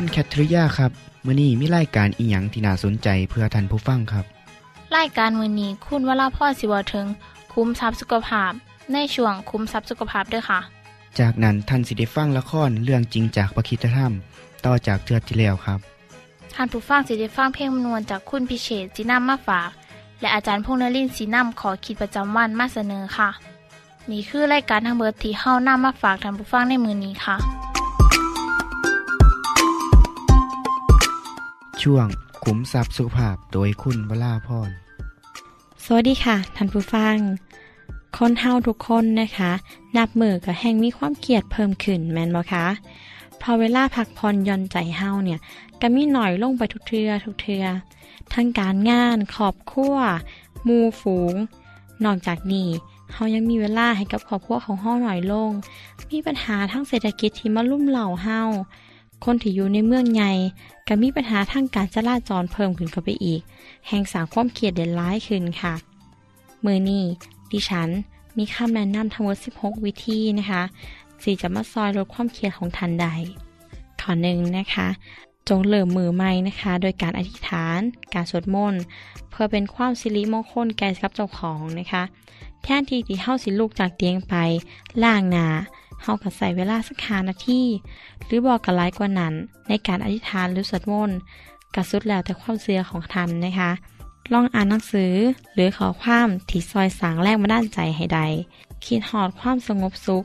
คุณแคทริยาครับมื้อนี้มีรายการอิหยังที่น่าสนใจเพื่อท่านผู้ฟังครับรายการมือนี้คุณวราพ่อสิวถึงคุ้มทรัพย์สุขภาพ ในช่วงคุ้มทรัพย์สุขภาพด้วยค่ะ จากนั้นท่านสิได้ฟังละครเรื่องจริงจากประคีตธรรม ต่อจากเทือกที่แล้วครับท่านผู้ฟังสิได้ฟังเพลงมนวนจากคุณพิเชษจีนัมมาฝาก และอาจารย์พงษ์นรินทร์สีนัมขอขีดประจำวันมาเสนอค่ะ นี่คือรายการทางเบอร์ที่เฮานํมาฝากท่านผู้ฟังในมือนี้ค่ะ ช่วงขุมทรัพย์สุภาพโดยคุณวราพรสวัสดีค่ะท่านผู้ฟัง คนเฮาทุกคนนะคะ นับมือกับแห่งมีความเกลียดเพิ่มขึ้นแมนบอคะพอเวลาพักผ่อนย่อนใจเฮาเนี่ยก็มีหน่อยลงไปทุกเทือทุกเทือทั้งการงานขอบครัวมูฝูง นอกจากนี้เฮายังมีเวลาให้กับครอบครัวของเฮาหน่อยลง มีปัญหาทั้งเศรษฐกิจที่มาลุ่มเหล่าเฮา คนที่อยู่ในเมืองใหญ่ก็มีปัญหาทางการจราจรเพิ่มขึ้นเข้าไปอีก แห่งสร้างความเครียดเด่นร้ายขึ้นค่ะ มือนี้ดิฉันมีคำแนะนำทั้งหมด 16 วิธีนะคะที่จะมาซอยลดความเครียดของท่านใดข้อหนึ่งนะคะ จงเริ่มมือใหม่นะคะ โดยการอธิษฐาน การสวดมนต์เพื่อเป็นความสิริมงคลแก่กับเจ้าของนะคะ แทนที่ที่เฮาสิลูกจากเตียงไปล่างหนา เฮาก็ใส่เวลาสักหานาทีหรือบอกกันหลายกว่านั้น ในการอธิษฐานหรือสวดมนต์กระสุดแล้วแต่ความเสื่อของท่านนะคะ ลองอ่านหนังสือหรือขอความที่ซอยสางแรงมาด้านใจให้ใด คิดหอดความสงบสุข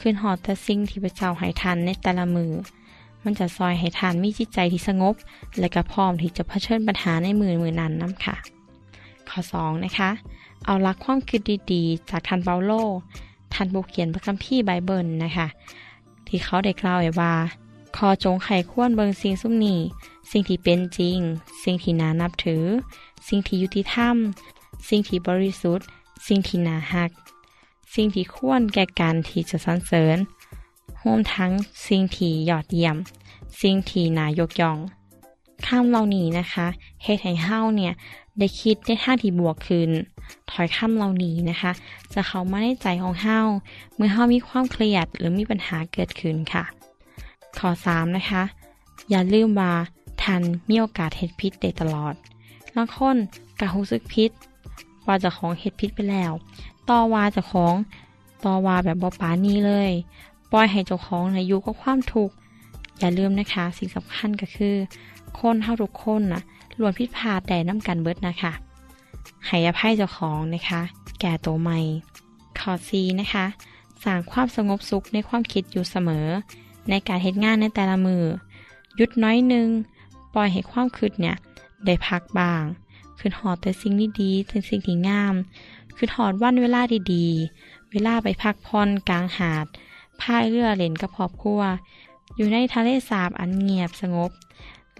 คืนหอดแต่สิ่งที่พระเจ้าให้ทันในแต่ละมือ มันจะซอยให้ทานมีจิตใจที่สงบ และก็พร้อมที่จะเผชิญปัญหาในมือมือนั้นน้ำค่ะ ข้อ 2 นะคะ เอาลักความคิดดีๆ จากทันเปาโล ทันบุเขียนพระคัมภีร์ไบเบิลนะคะ ที่เขาได้กล่าวไว้ว่าขอจงไขควรเบิงสิ่งสุ่มนี้ สิ่งที่เป็นจริง สิ่งที่น่านับถือ สิ่งที่ยุติธรรม สิ่งที่บริสุทธิ์ สิ่งที่น่าฮัก สิ่งที่ควรแก่การที่จะสรรเสริญรวมทั้งสิ่งที่ยอดเยี่ยม สิ่งที่น่ายกย่องข้ามเหล่านี้นะคะเฮ็ดให้เฮาเนี่ย ได้คิดในท่าที่บวกขึ้น ถอยข้ามเหล่านี้นะคะ จะเข้ามาในใจของเฮาเมื่อเฮามีความเครียดหรือมีปัญหาเกิดขึ้นค่ะ ข้อ3นะคะ อย่าลืมว่าทันมีโอกาสเฮ็ดพิษได้ตลอดบางคนกะรู้สึกพิษว่าจะของเฮ็ดพิษไปแล้ว ต่อว่าจะของต่อว่าแบบบ่ปานี้เลย ปล่อยให้เจ้าของนะอยู่กับความทุกข์อย่าลืมนะคะ สิ่งสำคัญก็คือ คนเท่าทุกคนนะล้วนพิดพลาดแต่น้ำกันเบิดนะคะให้อภัยเจ้าของนะคะ แก่ตัวใหม่ข้อซีนะคะสร้างความสงบสุขในความคิดอยู่เสมอ ในการเหตุงานในแต่ละมือหยุดน้อยนึง ปล่อยให้ความคิดเนี่ย ได้พักบ้างคือหอดแต่สิ่งดีๆแต่สิ่งที่งามคือหอดวันเวลาดีๆ เวลาไปพักผ่อนกลางหาดพายเรือเล่นกับครอบครัว อยู่ในทะเลสาบอันเงียบสงบ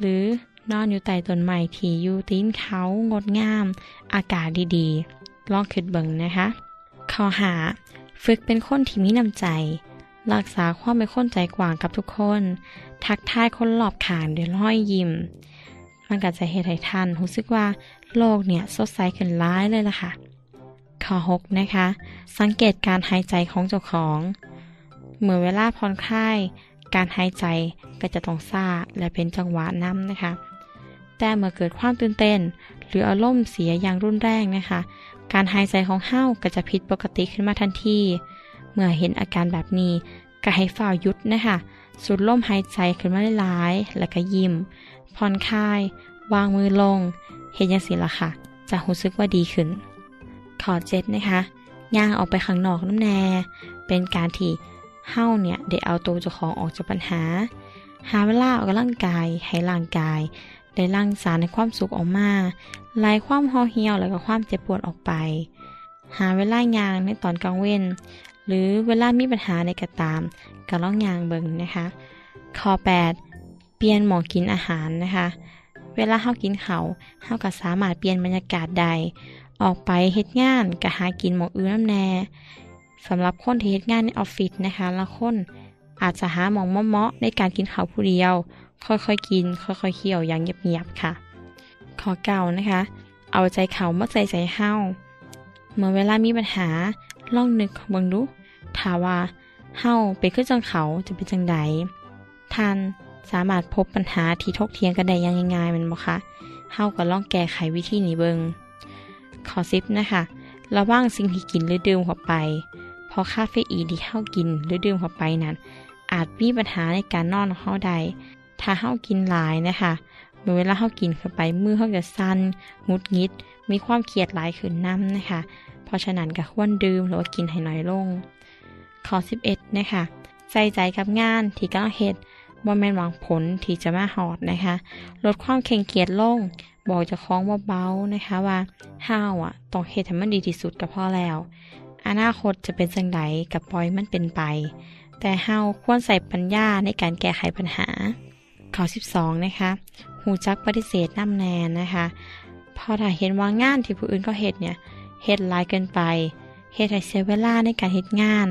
หรือนอนอยู่ใต้ต้นไม้ที่อยู่ตีนเขางดงาม อากาศดีๆ ลองคิดเบิ่งนะคะข้อหาฝึกเป็นคนที่มีน้ำใจ รักษาความเป็นคนใจกว้างกับทุกคน ทักทายคนรอบข้างด้วยรอยยิ้ม มันก็จะเฮ็ดให้ท่านรู้สึกว่าโลกเนี่ยสดใสขึ้นร้ายเลยล่ะค่ะ ข้อ 6 นะคะ สังเกตการหายใจของเจ้าของ เมื่อเวลาผ่อนคลาย การหายใจก็จะต้องซาและเป็นจังหวะน้ำนะคะ แต่เมื่อเกิดความตื่นเต้น หรืออารมณ์เสียอย่างรุนแรงนะคะ การหายใจของเฮ้าก็จะผิดปกติขึ้นมาทันที เมื่อเห็นอาการแบบนี้ก็ให้ฝ่ายุดนะคะสุดลมหายใจขึ้นมาหลายๆแล้วก็ยิ้มผ่อนคลาย วางมือลง เห็นยังสิละค่ะ จะรู้สึกว่าดีขึ้น ขอเจ็ดนะคะย่างออกไปข้างนอกน้ำแน่ เป็นการที่ เฮาเนี่ยได้เอาตัวเจ้าของออกจากปัญหา หาเวลาออกกำลังกาย ให้ร่างกาย ได้ร่างสารในความสุขออกมาไล่ความห่อเหี่ยวแล้วก็ความเจ็บปวดออกไป หาเวลายางในตอนกลางเว้น หรือเวลามีปัญหาในกระตามก็ล่องยางเบิงนะคะข้อ8เปลี่ยนหมอกินอาหารนะคะ เวลาเฮากินเขาเฮาก็สามารถเปลี่ยนบรรยากาศใด ออกไปเฮ็ดงานก็หากินหมองอื่นน้ำแน่ สำหรับคนที่เฮ็ดงานในออฟฟิศนะคะละคนอาจจะหาหมองเมาะๆในการกินข้าวผู้เดียว ค่อยๆกิน ค่อยๆเคี่ยวอย่างเงียบๆค่ะ ขอเก่านะคะ เอาใจเขาเมาใส่ใจเฮาเมื่อเวลามีปัญหาลองนึกบิ่งดูถาว่าเฮาไปขึ้นจังเขาจะเป็นจังใดท่านสามารถพบปัญหาที่ทกเทียงกันได้ยังง่ายๆมันบ่คะเฮาก็ลองแก้ไขวิธีนี้เบิงขอซิปนะคะระว่างสิ่งที่กินหรือดื่มเข้าไป เพราะคาเฟอีนที่เฮากินหรือดื่มเข้าไปนั้น อาจมีปัญหาในการนอนของเฮาได้ถ้าเฮากินหลายนะคะเมื่อเวลาเฮากินเข้าไปมือเฮาจะสั่นงุดงิด มีความเครียดหลายขึ้นน้ำนะคะ เพราะฉะนั้นก็ควรดื่มหรือว่ากินให้น้อยลง ข้อ 11 นะคะ ใส่ใจกับงานที่กำลังเฮ็ดบ่แม่นหวังผลที่จะมาหอดนะคะ ลดความเข่งเกียจลง บอกจะคล้องเบาๆนะคะว่าห้าวอะต้องเฮ็ดให้มันดีที่สุดก็พอแล้ว อนาคตจะเป็นจังไดกับปล่อยมันเป็นไป แต่เฮาควรใส่ปัญญาในการแก้ไขปัญหา ข้อ 12 นะคะ หูจักปฏิเสธน้ำแนนนะคะพอถ้าเห็นว่างานที่ผู้อื่นเขาเฮ็ดเนี่ยเฮ็ดลายเกินไปเฮ็ดให้เสียเวลาในการเฮ็ดงาน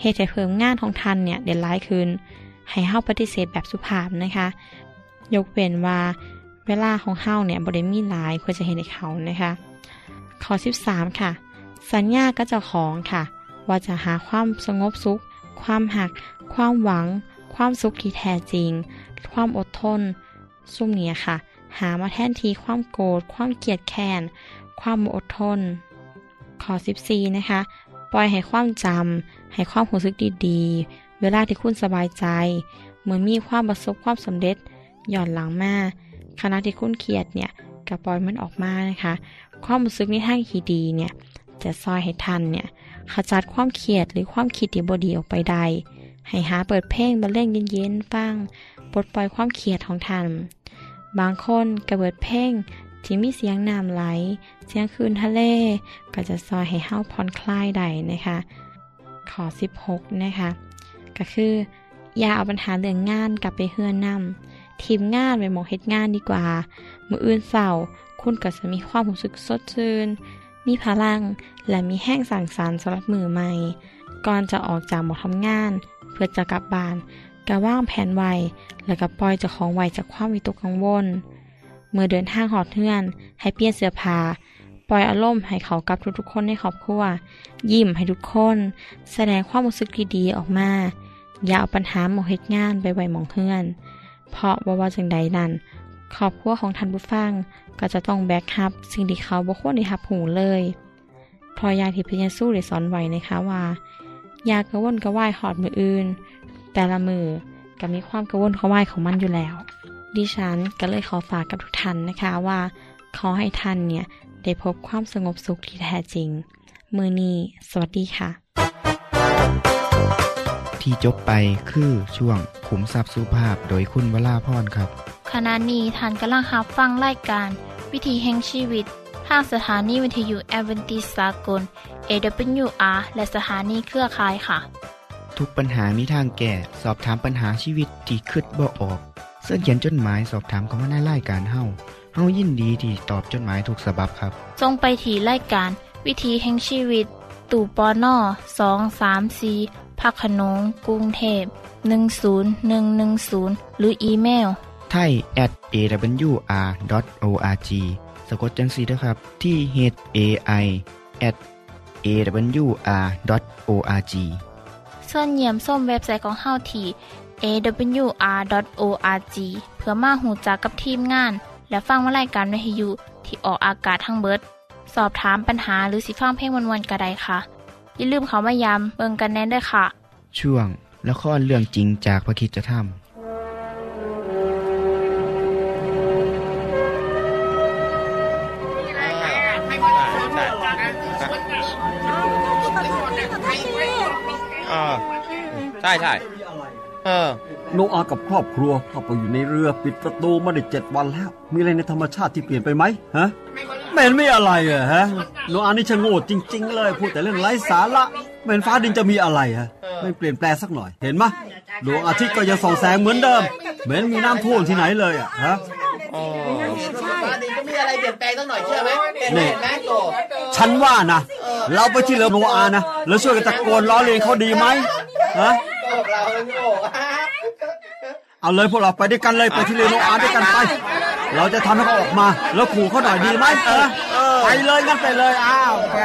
เฮ็ดให้เพิ่มงานของทันเนี่ยเด่นหลายขึ้น ให้เฮาปฏิเสธแบบสุภาพนะคะ ยกเว้นว่าเวลาของเฮาเนี่ยบ่ได้มีหลายควรจะเห็นให้เขานะคะ ข้อ 13 ค่ะ สัญญาก็จ้าของค่ะ ว่าจะหาความสงบสุข ความหัก ความหวัง ความสุขที่แท้จริง ความอดทน ซุ่มเนี้ยค่ะ หามาแทนทีความโกรธ ความเกลียดแค้น ความอดทนข้อ14 นะคะ ปล่อยให้ความจำ ให้ความรู้สึกดีๆ เวลาที่คุณสบายใจ เหมื่อมีความประสบความสำเร็จหย่อนหลังมาขณะที่คุณเครียดเนี่ยก็ปล่อยมันออกมานะคะ ความรู้สึกในทางที่ดีเนี่ย จะซอยให้ทันเนี่ยขจัดความเครียดหรือความคิดที่บดีออกไปได้ ให้หาเปิดเพลงบรรเลงเย็นๆฟังปลดปล่อยความเครียดของท่าน บางคนก็เปิดเพลงที่มีเสียงน้ำไหล เสียงคืนทะเล ก็จะซอยให้เฮาผ่อนคลายได้นะคะข้อ16 นะคะ ก็คือ อย่าเอาปัญหาเรื่องงานกลับไปเฮือนนำทีมงานไปหมองเฮ็ดงานดีกว่า มืออื่นเศร้าคุณก็จะมีความรู้สึกสดชื่น มีพลัง และมีแห้งสั่งสรรสำหรับมือใหม่ ก่อนจะออกจากหมอทำงาน เพื่อจะกลับบ้านก็ว่างแผนไวแล้วก็ปล่อยเจ้าของไวจากความวิตกกังวล เมื่อเดินทางหอดเทือน ให้เปลี่ยนเสื้อผ้าปล่อยอารมณ์ให้เขากับทุกๆคนในครอบครัว ยิ้มให้ทุกคน แสดงความรู้สึกดีๆออกมา อย่าเอาปัญหาหมองเฮ็ดงานไปไว้หมองเฮือน เพราะว่าว่าจังใดนั้น ครอบครัวของท่านผู้ฟังก็จะต้องแบกรับ สิ่งที่เขาบ่ควรได้รับหูเลยเพราะอยางที่พระเยซูได้สอนไว้นะคะว่าอยากระวนกระวายหอดมืออื่น แต่ละมือก็มีความกระวนกระวายของมันอยู่แล้ว ดิฉันก็เลยขอฝากกับทุกท่านนะคะว่า ขอให้ท่านเนี่ยได้พบความสงบสุขที่แท้จริง มือนี้สวัสดีค่ะ ที่จบไปคือช่วงขุมทรัพย์สุภาพโดยคุณวราพรครับ ขณะนี้ท่านกำลังรับฟังรายการ วิถีแห่งชีวิตทางสถานีวิทยุแอเวนติสากล AWR และสถานีเครือข่ายค่ะ ทุกปัญหามีทางแก้สอบถามปัญหาชีวิตที่คิดบ่ออกเสื้อเขียนจดหมายสอบถามเขามาในรายการเฮาเฮายินดีที่ตอบจดหมายถูกสาบบครับ ทรงไปถีรายการ วิถีแห่งชีวิต ตู่ปอน่อสองสามสีพักขนงกรุงเทพ 10110 หรืออีเมล ไทย at awr.org สะกดจังสีนะครับที่ h a i at awr.org ส่วนเยี่ยมส้มเว็บไซต์ของเฮาที่ awr.org เพื่อมาหูจักกับทีมงาน และฟังวารายการวิทยุที่ออกอากาศทั้งเบิด สอบถามปัญหาหรือสิฟังเพลงวันๆกระไดค่ะ อย่าลืมเขามายามเบิงกันแน่นด้วยค่ะ ช่วงละครเรื่องจริงจากพระคริสตธร ออใช่ใช่เออ โนอากับครอบครัวเข้าไปอยู่ในเรือปิดประตูมาได้เจ็ดวันแล้ว มีอะไรในธรรมชาติที่เปลี่ยนไปไหมฮะไม่เห็นไม่อะไรอะฮะโนอานี่ชะโง่จริง ๆ เลยพูดแต่เรื่องไร้สาระไม่เห็นฟ้าดินจะมีอะไรฮะไม่เปลี่ยนแปลงสักหน่อยเห็นไหมดวงอาทิตย์ก็ยังส่องแสงเหมือนเดิมเหมือนมีน้ำท่วมที่ไหนเลยอะฮะฟ้าดินก็มี อะไรเปลี่ยนแปลงสักหน่อยเชื่อไหมเห็นไหมนี่เห็นไหมโตฉันว่านะเราไปที่เรือโนอานะแล้วช่วยกันตะโกนล้อเลียนเขาดีไหมฮะโตเราโง่เอาเลยพวกเราไปด้วยกันเลยไปที่เรือโนอาด้วยกันไป เราจะทำให้เขาออกมา แล้วขู่เขาหน่อยดีไหมเออไปเลยงั้นไปเลยอ้าวแก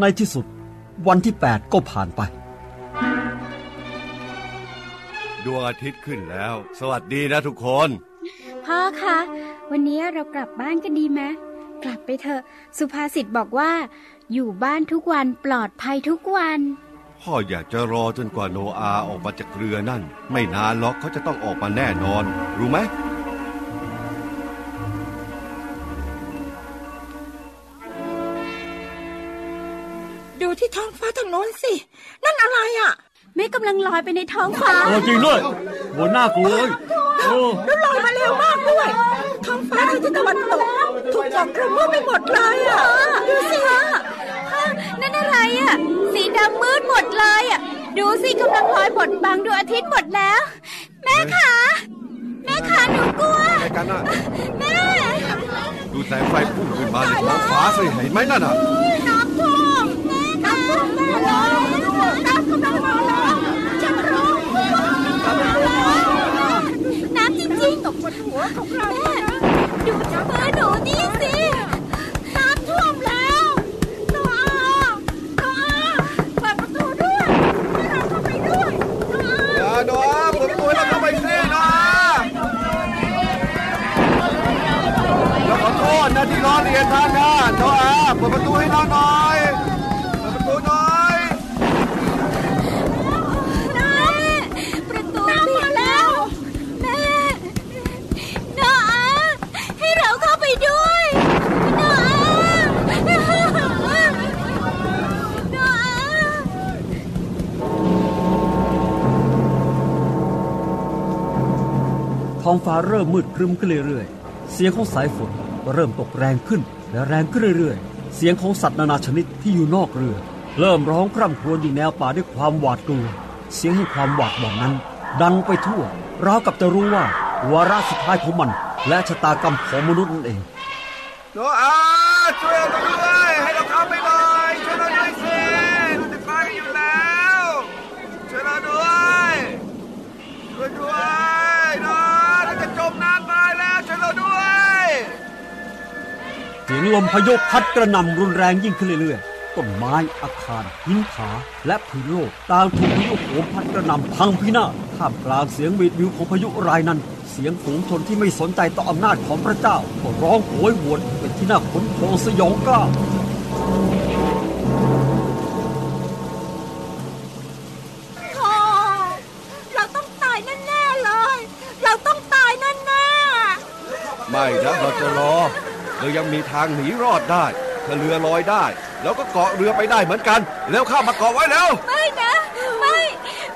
ในที่สุดวันที่ 8 ก็ผ่านไป ดวงอาทิตย์ขึ้นแล้ว สวัสดีนะทุกคน พ่อคะ วันนี้เรากลับบ้านกันดีไหมกลับไปเถอะ สุภาษิตบอกว่า อยู่บ้านทุกวันปลอดภัยทุกวัน พ่ออยากจะรอจนกว่าโนอาออกมาจากเรือนั่น ไม่นานหรอกเขาจะต้องออกมาแน่นอน รู้ไหมดูที่ท้องฟ้าทางโน้นสิ นั่นอะไรอะ แม่กำลังลอยไปในท้องฟ้าโอ้จริงด้วยโหน่ากลัวเลยโอ้แล้วลอยมาเร็วมากด้วยท้องฟ้าทางทิศตะวันตกถูกปกคลุมไปหมดเลยอะดูสิฮะนั่นอะไรอะ สีดำมืดหมดเลยอะ ดูสิกำลังลอยบดบังดวงอาทิตย์หมดแล้ว แม่ขาแม่ขาหนูกลัวอะไรกันน่ะแม่ดูแสงไฟพุ่งขึ้นมาในท้องฟ้าสิเห็นไหมนั่นน่ะน้ำท่วมแม่น้ำท่วมแม่น้ำกำลังมาแล้วฉันรู้น้ำจริงๆ ตกบนหัวของเราแม่ดูที่มือหนูนี่สิน้ำท่วมแล้วโนอาโนอาเปิดประตูด้วยให้เราเข้าไปด้วยโนอาอย่าโนอาเปิดประตูให้เราเข้าไปสินะขอโทษนะที่ล้อเลียนท่านนะโนอาเปิดประตูให้เราหน่อย ท้องฟ้าเริ่มมืดครึ้มขึ้นเรื่อยๆ เสียงของสายฝนเริ่มตกแรงขึ้นและแรงขึ้นเรื่อยๆ เสียงของสัตว์นานาชนิดที่อยู่นอกเรือ เริ่มร้องคร่ำครวญอยู่แนวป่าด้วยความหวาดกลัว เสียงแห่งความหวาดหวั่นนั้น ดังไปทั่วราวกับจะรู้ว่าวาระสุดท้ายของมัน และชะตากรรมของมนุษย์นั่นเองโนอาช่วยเราด้วยให้เราเข้าไปหน่อยช่วยเราด้วยสิเราจะตายกันอยู่แล้วช่วยเราด้วยช่วยด้วยนะเราจะจมน้ำตายแล้วช่วยเราด้วย เสียงลมพายุพัดกระหน่ำรุนแรงยิ่งขึ้นเรื่อยๆ ต้นไม้อาคารหินผาและพื้นโลกต่างถูกพายุโหมพัดกระหน่ำพังพินาศท่ามกลางเสียงวีดวิวของพายุรายนั้น เสียงฝูงชนที่ไม่สนใจต่ออำนาจของพระเจ้าก็ร้องโหยหวนเป็นที่น่าขนพองสยองกล้าว เรายังมีทางหนีรอดได้ถ้าเรือลอยได้ แล้วก็เกาะเรือไปได้เหมือนกัน แล้วเข้ามาเกาะไว้แล้ว ไม่นะ ไม่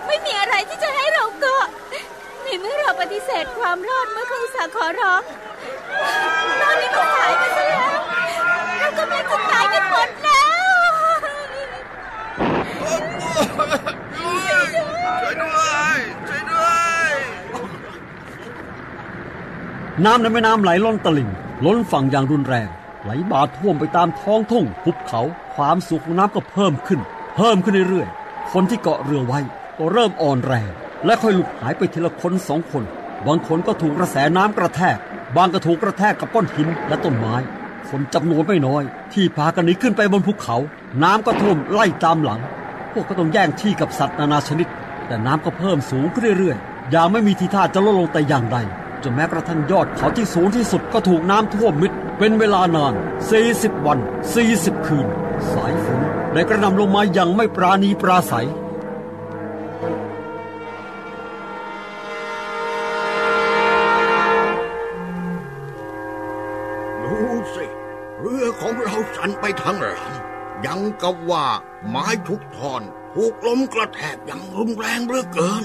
ไม่มีอะไรที่จะให้เราเกาะในเมื่อเราปฏิเสธความรอดเมื่อครูสาห์ขอร้องตอนนี้ก็สายไปซะแล้วเรากำลังจะตายกันหมดแล้วช่วยด้วยช่วยด้วย น้ำในแม่น้ำไหลล้นตลิ่ง ล้นฝั่งอย่างรุนแรง ไหลบาท่วมไปตามท้องทุ่งหุบเขาความสูงของน้ำก็เพิ่มขึ้น เพิ่มขึ้นเรื่อยๆคนที่เกาะเรือไว้ก็เริ่มอ่อนแรง และค่อยหลุดหายไปทีละคนสองคน บางคนก็ถูกกระแสน้ำกระแทก บางก็ถูกกระแทกกับก้อนหินและต้นไม้คนจำนวนไม่น้อย ที่พากันหนีขึ้นไปบนภูเขา น้ำก็ท่วมไล่ตามหลัง พวกก็ต้องแย่งที่กับสัตว์นานาชนิด แต่น้ำก็เพิ่มสูงขึ้นเรื่อยๆอย่างไม่มีทีท่าจะลดลงแต่อย่างใด จนแม้กระทั่งยอดเขาที่สูงที่สุดก็ถูกน้ำท่วมมิด เป็นเวลานาน 40 วัน 40 คืน สายฝนได้กระหนำลงมาอย่างไม่ปราณีปราศัยดูสิเรือของเราสั่นไปทั้งลำยังกับว่าไม้ทุกท่อนถูกลมกระแทกอย่างรุนแรงเหลือเกิน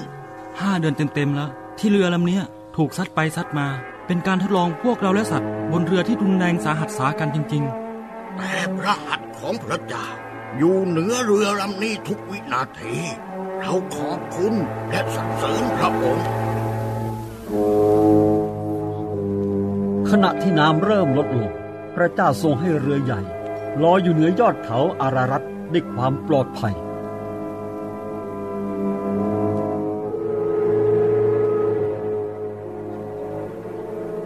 ห้าเดือนเต็มๆแล้ว ที่เรือลำเนี้ย ถูกซัดไปซัดมา เป็นการทดลองพวกเราและสัตว์ บนเรือที่รุนแรงสาหัสสากันจริงแต่พระหัตถ์ของพระเจ้าอยู่เหนือเรือลำนี้ทุกวินาที เราขอบคุณและสรรเสริญพระองค์ ขณะที่น้ำเริ่มลดลง พระเจ้าทรงให้เรือใหญ่ลอยอยู่เหนือยอดเขาอารารัตด้วยความปลอดภัย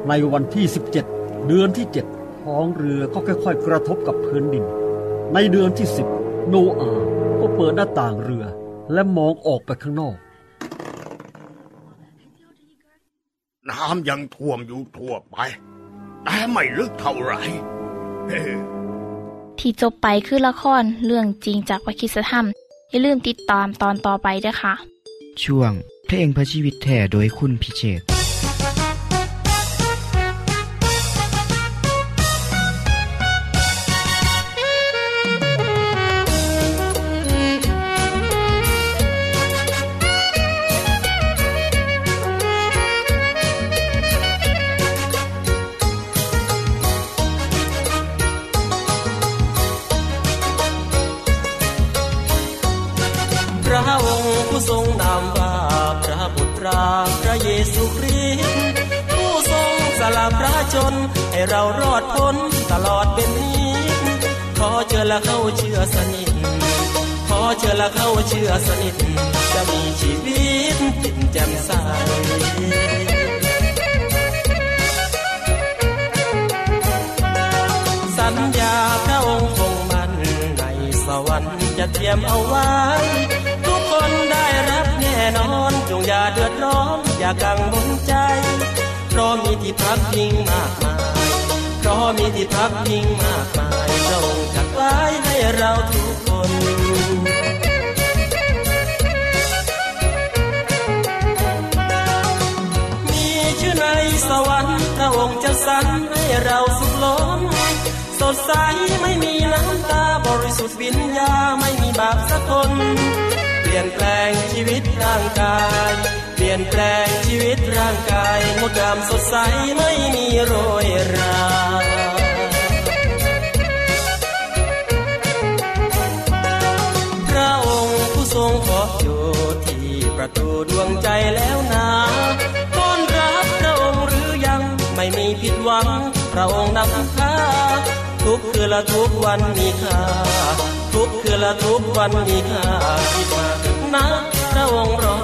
ในวันที่ 17 เดือนที่ 7 ท้องเรือก็ค่อยๆ กระทบกับพื้นดิน ในเดือนที่ 10 โนอาห์ก็เปิดหน้าต่างเรือและมองออกไปข้างนอก น้ำยังท่วมอยู่ทั่วไป แต่ไม่ลึกเท่าไหร่เฮ้ที่จบไปคือละครเรื่องจริงจากวิคิสธรรม อย่าลืมติดตามตอนต่อไปด้วยค่ะ ช่วงเพลงพระชีวิตแท่โดยคุณพิเชษ ขอเจอและเข้าเชื่อสนิทจะมีชีวิตจิตแจ่มใสสัญญาพระองค์คงมันในสวรรค์จะเตรียมเอาไว้ ทุกคนได้รับแน่นอนจงอย่าเดือดร้อนอย่ากังวลใจ เพราะมีที่พักพิงมากมายเพราะมีที่พักพิงมากมายพระองค์จัดไว้ให้เราทุกคน สรรให้เราสุขล้นสดใสไม่มีน้ำตาบริสุทธิ์วิญญาไม่มีบาปสักคน เปลี่ยนแปลงชีวิตร่างกาย เปลี่ยนแปลงชีวิตร่างกายงดงามสดใสไม่มีโรยรา ค่าทุกคืนละทุกวันมีค่าทุกคืนละทุกวันมีค่าคิดมาถึงนะพระองค์รอ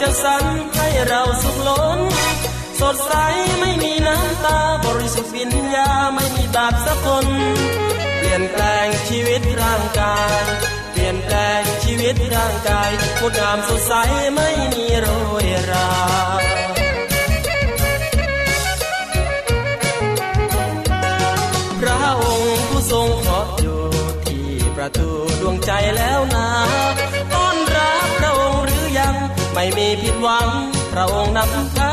จะสรรให้เราสุขล้น สดใสไม่มีน้ำตาบริสุทธิ์วิญญาไม่มีบาปสักคน เปลี่ยนแปลงชีวิตร่างกาย เปลี่ยนแปลงชีวิตร่างกายงดงามสดใสไม่มีโรยราพระองค์ผู้ทรงขออยู่ที่ประตูดวงใจแล้วนะ ไม่มีผิดหวังพระองค์นำพา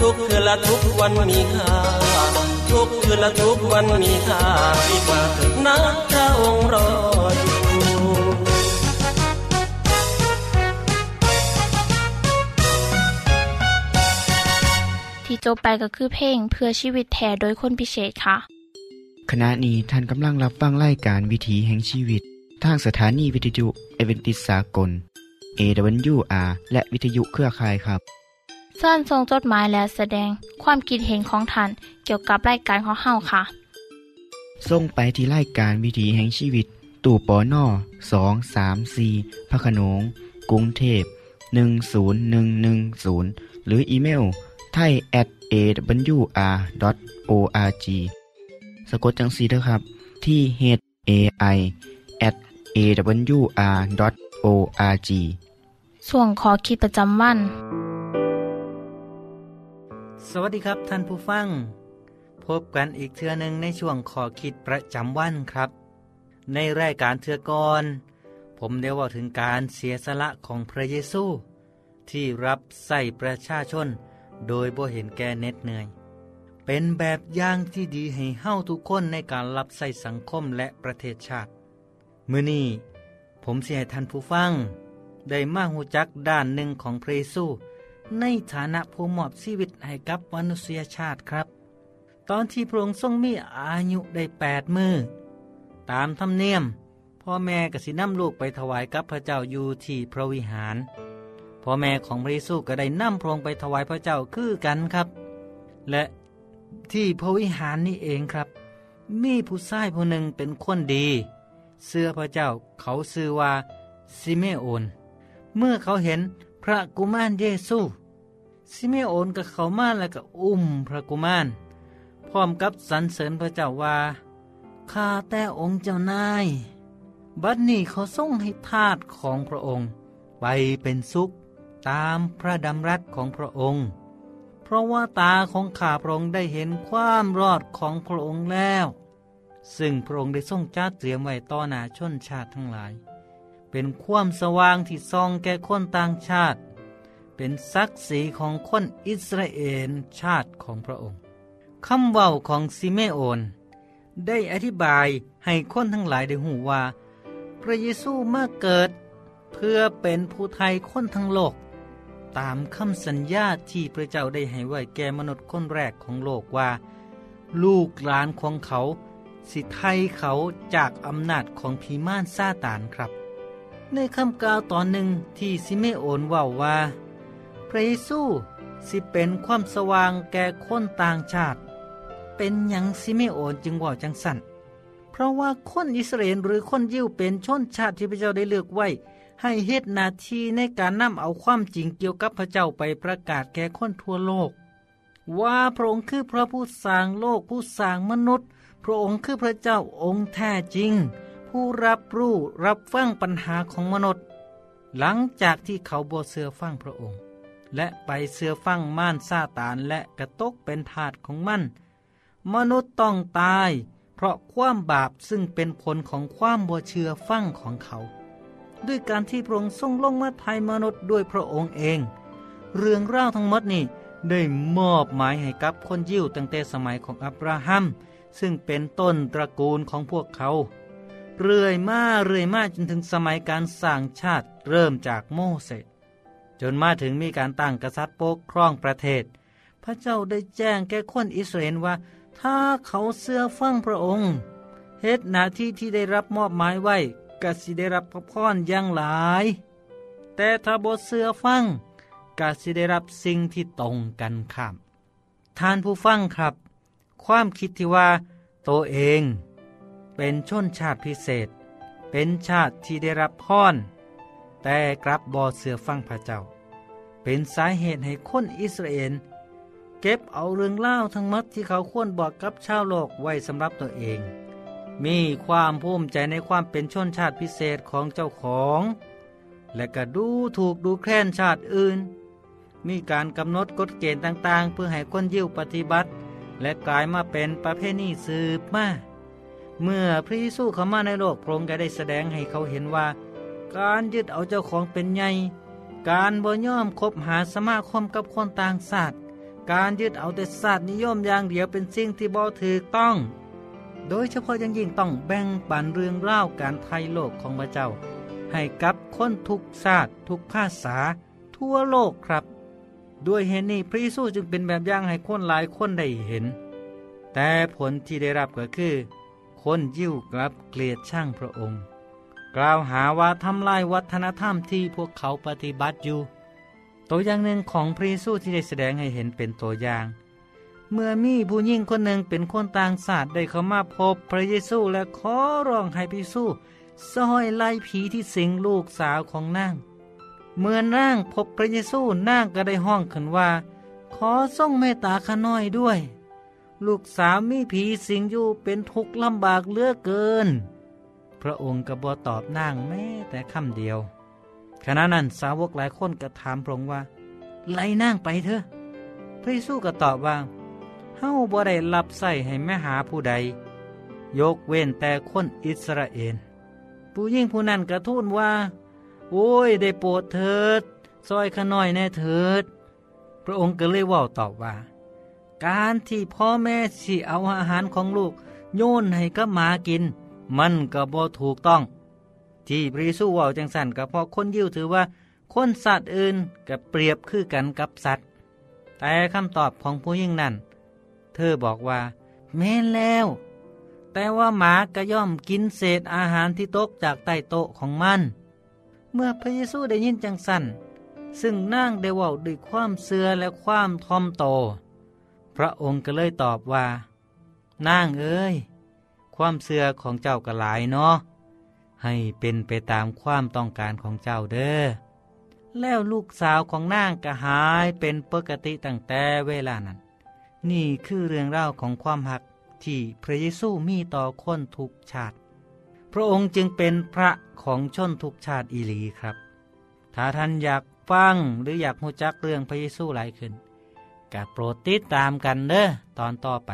ทุกคืนละทุกวันมีค่าทุกคืนละทุกวันมีค่าดีกว่าถึงนะพระองค์รออยู่ที่จบไปก็คือเพลงเพื่อชีวิตแท่โดยคนพิเศษค่ะ ขณะนี้ท่านกำลังรับฟังรายการวิถีแห่งชีวิต ทางสถานีวิทยุเอเวนติสากล AWR และวิทยุเครือข่ายครับเส้นทรงจดหมายและแสดงความคิดเห็นของท่านเกี่ยวกับรายการของเฮาค่ะ ส่งไปที่ไล่การวิถีแห่งชีวิต ตู่ปอน่อสองสามสีพระขนงกรุงเทพ10110 หรืออีเมลไทย at awr.org สะกดจังสีนะครับ ที่ h a i at awr.org ส่วนขอคิดประจำวัน สวัสดีครับท่านผู้ฟัง พบกันอีกเทื่อหนึ่งในช่วงขอคิดประจำวันครับ ในรายการเทื่อกรผมได้ว่าถึงการเสียสละของพระเยซู ที่รับใส่ประชาชน โดยบ่เห็นแก่เน็ดเหนื่อย เป็นแบบอย่างที่ดีให้เฮ้าทุกคนในการรับใส่สังคมและประเทศชาติ มือนี้ผมเสียท่านผู้ฟัง ได้มาหูจักด้านหนึ่งของพระเยซู ในฐานะผู้มอบชีวิตให้กับมนุษยชาติครับ ตอนที่พระองค์ทรงมีอายุได้แปดมือ ตามธรรมเนียม พ่อแม่ก็สินำลูกไปถวายกับพระเจ้าอยู่ที่พระวิหาร พ่อแม่ของพระเยซูก็ได้นำพระองค์ไปถวายพระเจ้าคือกันครับ และที่พระวิหารนี่เองครับ มีผู้ชายผู้หนึ่งเป็นคนดี เชื่อพระเจ้าเขาชื่อว่าซิเมโอน เมื่อเขาเห็นพระกุมารเยซูซิเมโอนก็เขามาแล้วก็อุ้มพระกุมารพร้อมกับสรรเสริญพระเจ้าว่าข้าแต่องค์เจ้านาย บัดนี้เขาส่งให้ทาสของพระองค์ ไปเป็นสุขตามพระดำรัสของพระองค์ เพราะว่าตาของข้าพระองค์ได้เห็นความรอดของพระองค์แล้ว ซึ่งพระองค์ได้ทรงจัดเตรียมไว้ต่อหน้าชนชาติทั้งหลาย เป็นความสว่างที่ส่องแก่คนต่างชาติ เป็นศักดิ์ศรีของคนอิสราเอลชาติของพระองค์คำเว้าของซิเมโอน ได้อธิบายให้คนทั้งหลายได้หูว่า พระเยซูมาเกิด เพื่อเป็นผู้ไทยคนทั้งโลก ตามคำสัญญาที่พระเจ้าได้ให้ไว้แก่มนุษย์คนแรกของโลกว่า ลูกหลานของเขา สิไทยเขาจากอำนาจของพีม่านซาตานครับ ในคำกล่าวตอนหนึ่งที่ซิเมโอนว่าว่า พระเยซูสิเป็นความสว่างแก่คนต่างชาติ เป็นหยังซิเมโอนจึงว่าจังสันเพราะว่าคนอิสราเอลหรือคนยิวเป็นชนชาติที่พระเจ้าได้เลือกไว้ ให้เฮ็ดนาทีในการนำเอาความจริงเกี่ยวกับพระเจ้าไปประกาศแก่คนทั่วโลก ว่าพระองค์คือพระผู้สร้างโลกผู้สร้างมนุษย์ พระองค์คือพระเจ้าองค์แท้จริง ผู้รับรู้รับฟังปัญหาของมนุษย์ หลังจากที่เขาบ่เสือฟังพระองค์ และไปเสือฟังม่านซาตานและกระตกเป็นทาสของมัน มนุษย์ต้องตาย เพราะความบาปซึ่งเป็นผลของความบ่เชื่อฟังของเขา ด้วยการที่พระองค์ทรงลงมาไทยมนุษย์ด้วยพระองค์เอง เรื่องราวทั้งหมดนี้ได้มอบหมายให้กับคนยิวตั้งแต่สมัยของอับราฮัม ซึ่งเป็นต้นตระกูลของพวกเขา เรื่อยมาเรื่อยมาจนถึงสมัยการสร้างชาติเริ่มจากโมเสสจนมาถึงมีการตั้งกษัตริย์ปกครองประเทศ พระเจ้าได้แจ้งแก่คนอิสราเอลว่า ถ้าเขาเสื้อฟังพระองค์เฮ็ดหน้าที่ที่ได้รับมอบหมายไว้ก็สิได้รับพระพรอย่างหลาย แต่ถ้าบ่เสื้อฟังก็สิได้รับสิ่งที่ตรงกันข้ามท่านผู้ฟังครับ ความคิดที่ว่าตัวเอง เป็นชนชาติพิเศษ เป็นชาติที่ได้รับพรแต่กลับบ่เสือฟังพระเจ้า เป็นสาเหตุให้คนอิสราเอลเก็บเอาเรื่องเล่าทั้งหมดที่เขาควรบอกกับชาวโลกไว้สำหรับตัวเอง มีความภูมิใจในความเป็นชนชาติพิเศษของเจ้าของ และก็ดูถูกดูแคลนชาติอื่น มีการกำหนดกฎเกณฑ์ต่างๆ เพื่อให้คนยิวปฏิบัติ และกลายมาเป็นประเพณีสืบมา เมื่อพระเยซูเข้ามาในโลกพระองค์ก็ได้แสดงให้เขาเห็นว่า การยึดเอาเจ้าของเป็นใหญ่ การบ่ย่อมคบหาสมาคมกับคนต่างศาสตร์การยึดเอาแต่ศาสตร์นิยมอย่างเดียวเป็นสิ่งที่บ่ถูกต้อง โดยเฉพาะย่างยิ่งต้องแบ่งปันเรื่องเล่าการไทยโลกของพระเจ้า ให้กับคนทุกศาสตร์ทุกภาษา ทั่วโลกครับ ด้วยเหตุนี้พระเยซูจึงเป็นแบบอย่างให้คนหลายคนได้เห็น แต่ผลที่ได้รับก็คือ คนยิวกลับเกลียดช่างพระองค์ กล่าวหาว่าทำลายวัฒนธรรมที่พวกเขาปฏิบัติอยู่ ตัวอย่างหนึ่งของพระเยซูที่ได้แสดงให้เห็นเป็นตัวอย่าง เมื่อมีผู้หญิงคนหนึ่งเป็นคนต่างศาสตร์ได้เข้ามาพบพระเยซูและขอร้องให้พระเยซูซอยไล่ผีที่สิงลูกสาวของนางเมื่อนางพบพระเยซูนางก็ได้ห้องขึ้นว่า ขอทรงเมตตาข้าน้อยด้วย ลูกสาวมีผีสิงอยู่เป็นทุกข์ลำบากเลือเกิน พระองค์ก็บ่ตอบนางแม้แต่คำเดียว ขณะนั้นสาวกหลายคนก็ถามพระองค์ว่า ไล่นางไปเถอะ พระเยซูก็ตอบว่า เฮาบ่ได้รับใส่ให้แม่หาผู้ใด ยกเว้นแต่คนอิสราเอล ผู้ยิ่งผู้นั้นกระทูลว่า โอ้ยได้โปรดเถิด ซอยขน้อยแน่เถิด พระองค์ก็เลยว่าตอบว่า การที่พ่อแม่สิเอาอาหารของลูก โยนให้กับหมากิน มันก็บ่ถูกต้อง ที่พระเยซูว่าจังสันก็เพราะคนยิวถือว่า คนสัตว์อื่นกับเปรียบคือกันกับสัตว์ แต่คำตอบของผู้ยิ่งนั้น เธอบอกว่า แม่นแล้ว แต่ว่าหมาก็ย่อมกินเศษอาหารที่ตกจากใต้โต๊ะของมัน เมื่อพระเยซูได้ยินจังสันซึ่งนางได้ว่าด้วยความเสื่อและความทอมโต พระองค์ก็เลยตอบว่านางเอ้ย ความเสื่อของเจ้าก็หลายเนาะให้เป็นไปตามความต้องการของเจ้าเด้อแล้วลูกสาวของนางก็หายเป็นปกติตั้งแต่เวลานั้น นี่คือเรื่องเล่าของความหักที่พระเยซูมีต่อคนทุกชาติ พระองค์จึงเป็นพระของชนทุกชาติอีหลีครับ ถ้าท่านอยากฟังหรืออยากหูจักเรื่องพระเยซูหลายขึ้น ก็โปรดติดตามกันเด้อตอนต่อไป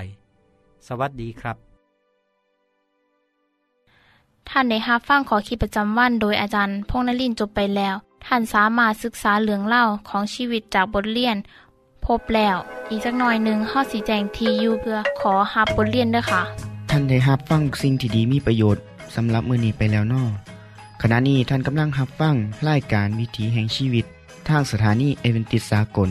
สวัสดีครับ ท่านได้รับฟังขอคิดประจำวันโดยอาจารย์พงษ์นลินทร์จบไปแล้ว ท่านสามารถศึกษาเรื่องเล่าวของชีวิตจากบทเรียน พบแล้ว อีกสักหน่อยหนึ่งข้อสีแจงทียูเพื่อขอฮับบทเรียนด้วยค่ะ ท่านได้รับฟังสิ่งที่ดีมีประโยชน์สำหรับมือนี้ไปแล้วนอขณะนี้ท่านกำลังรับฟังรายการวิถีแห่งชีวิต ทางสถานีเอเวนติสากล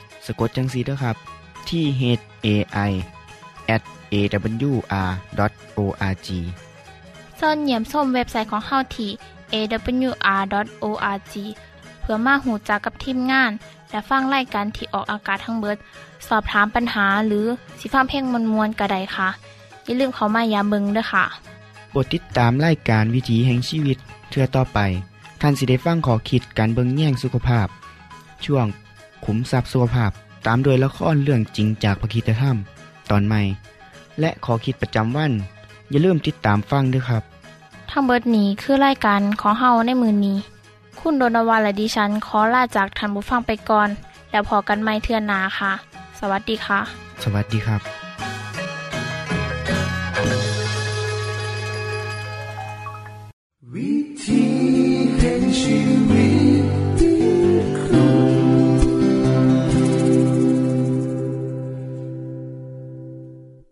กดจังสีด้วยครับ ที่ h a i at awr.org เสินเยี่ยมส้มเว็บไซต์ของเฮาที่ awr.org เพื่อมาหูจักกับทีมงาน และฟังไล่กันที่ออกอากาศทั้งเบิด สอบถามปัญหาหรือสิฟ้าเพ่งมวลมวลกระไดค่ะ อย่าลืมเขามายามเบิงด้วยค่ะโปรดติดตามไล่การวิถีแห่งชีวิตเทือต่อไป ท่านสิได้ฟังขอคิดการเบิงแย่งสุขภาพ ช่วง ขุมทรัพย์สุขภาพตามโดยละครเรื่องจริงจากพระคีตธรรม ตอนใหม่ และขอคิดประจำวัน อย่าลืมติดตามฟังด้วยครับ ทั้งเบิดนี้คือรายการของเฮาในมือนี้ คุณโดนวาและดิฉันขอลาจากทันบุฟังไปก่อน แล้วพอกันไม่เทื่อนนาค่ะ สวัสดีค่ะ สวัสดีครับ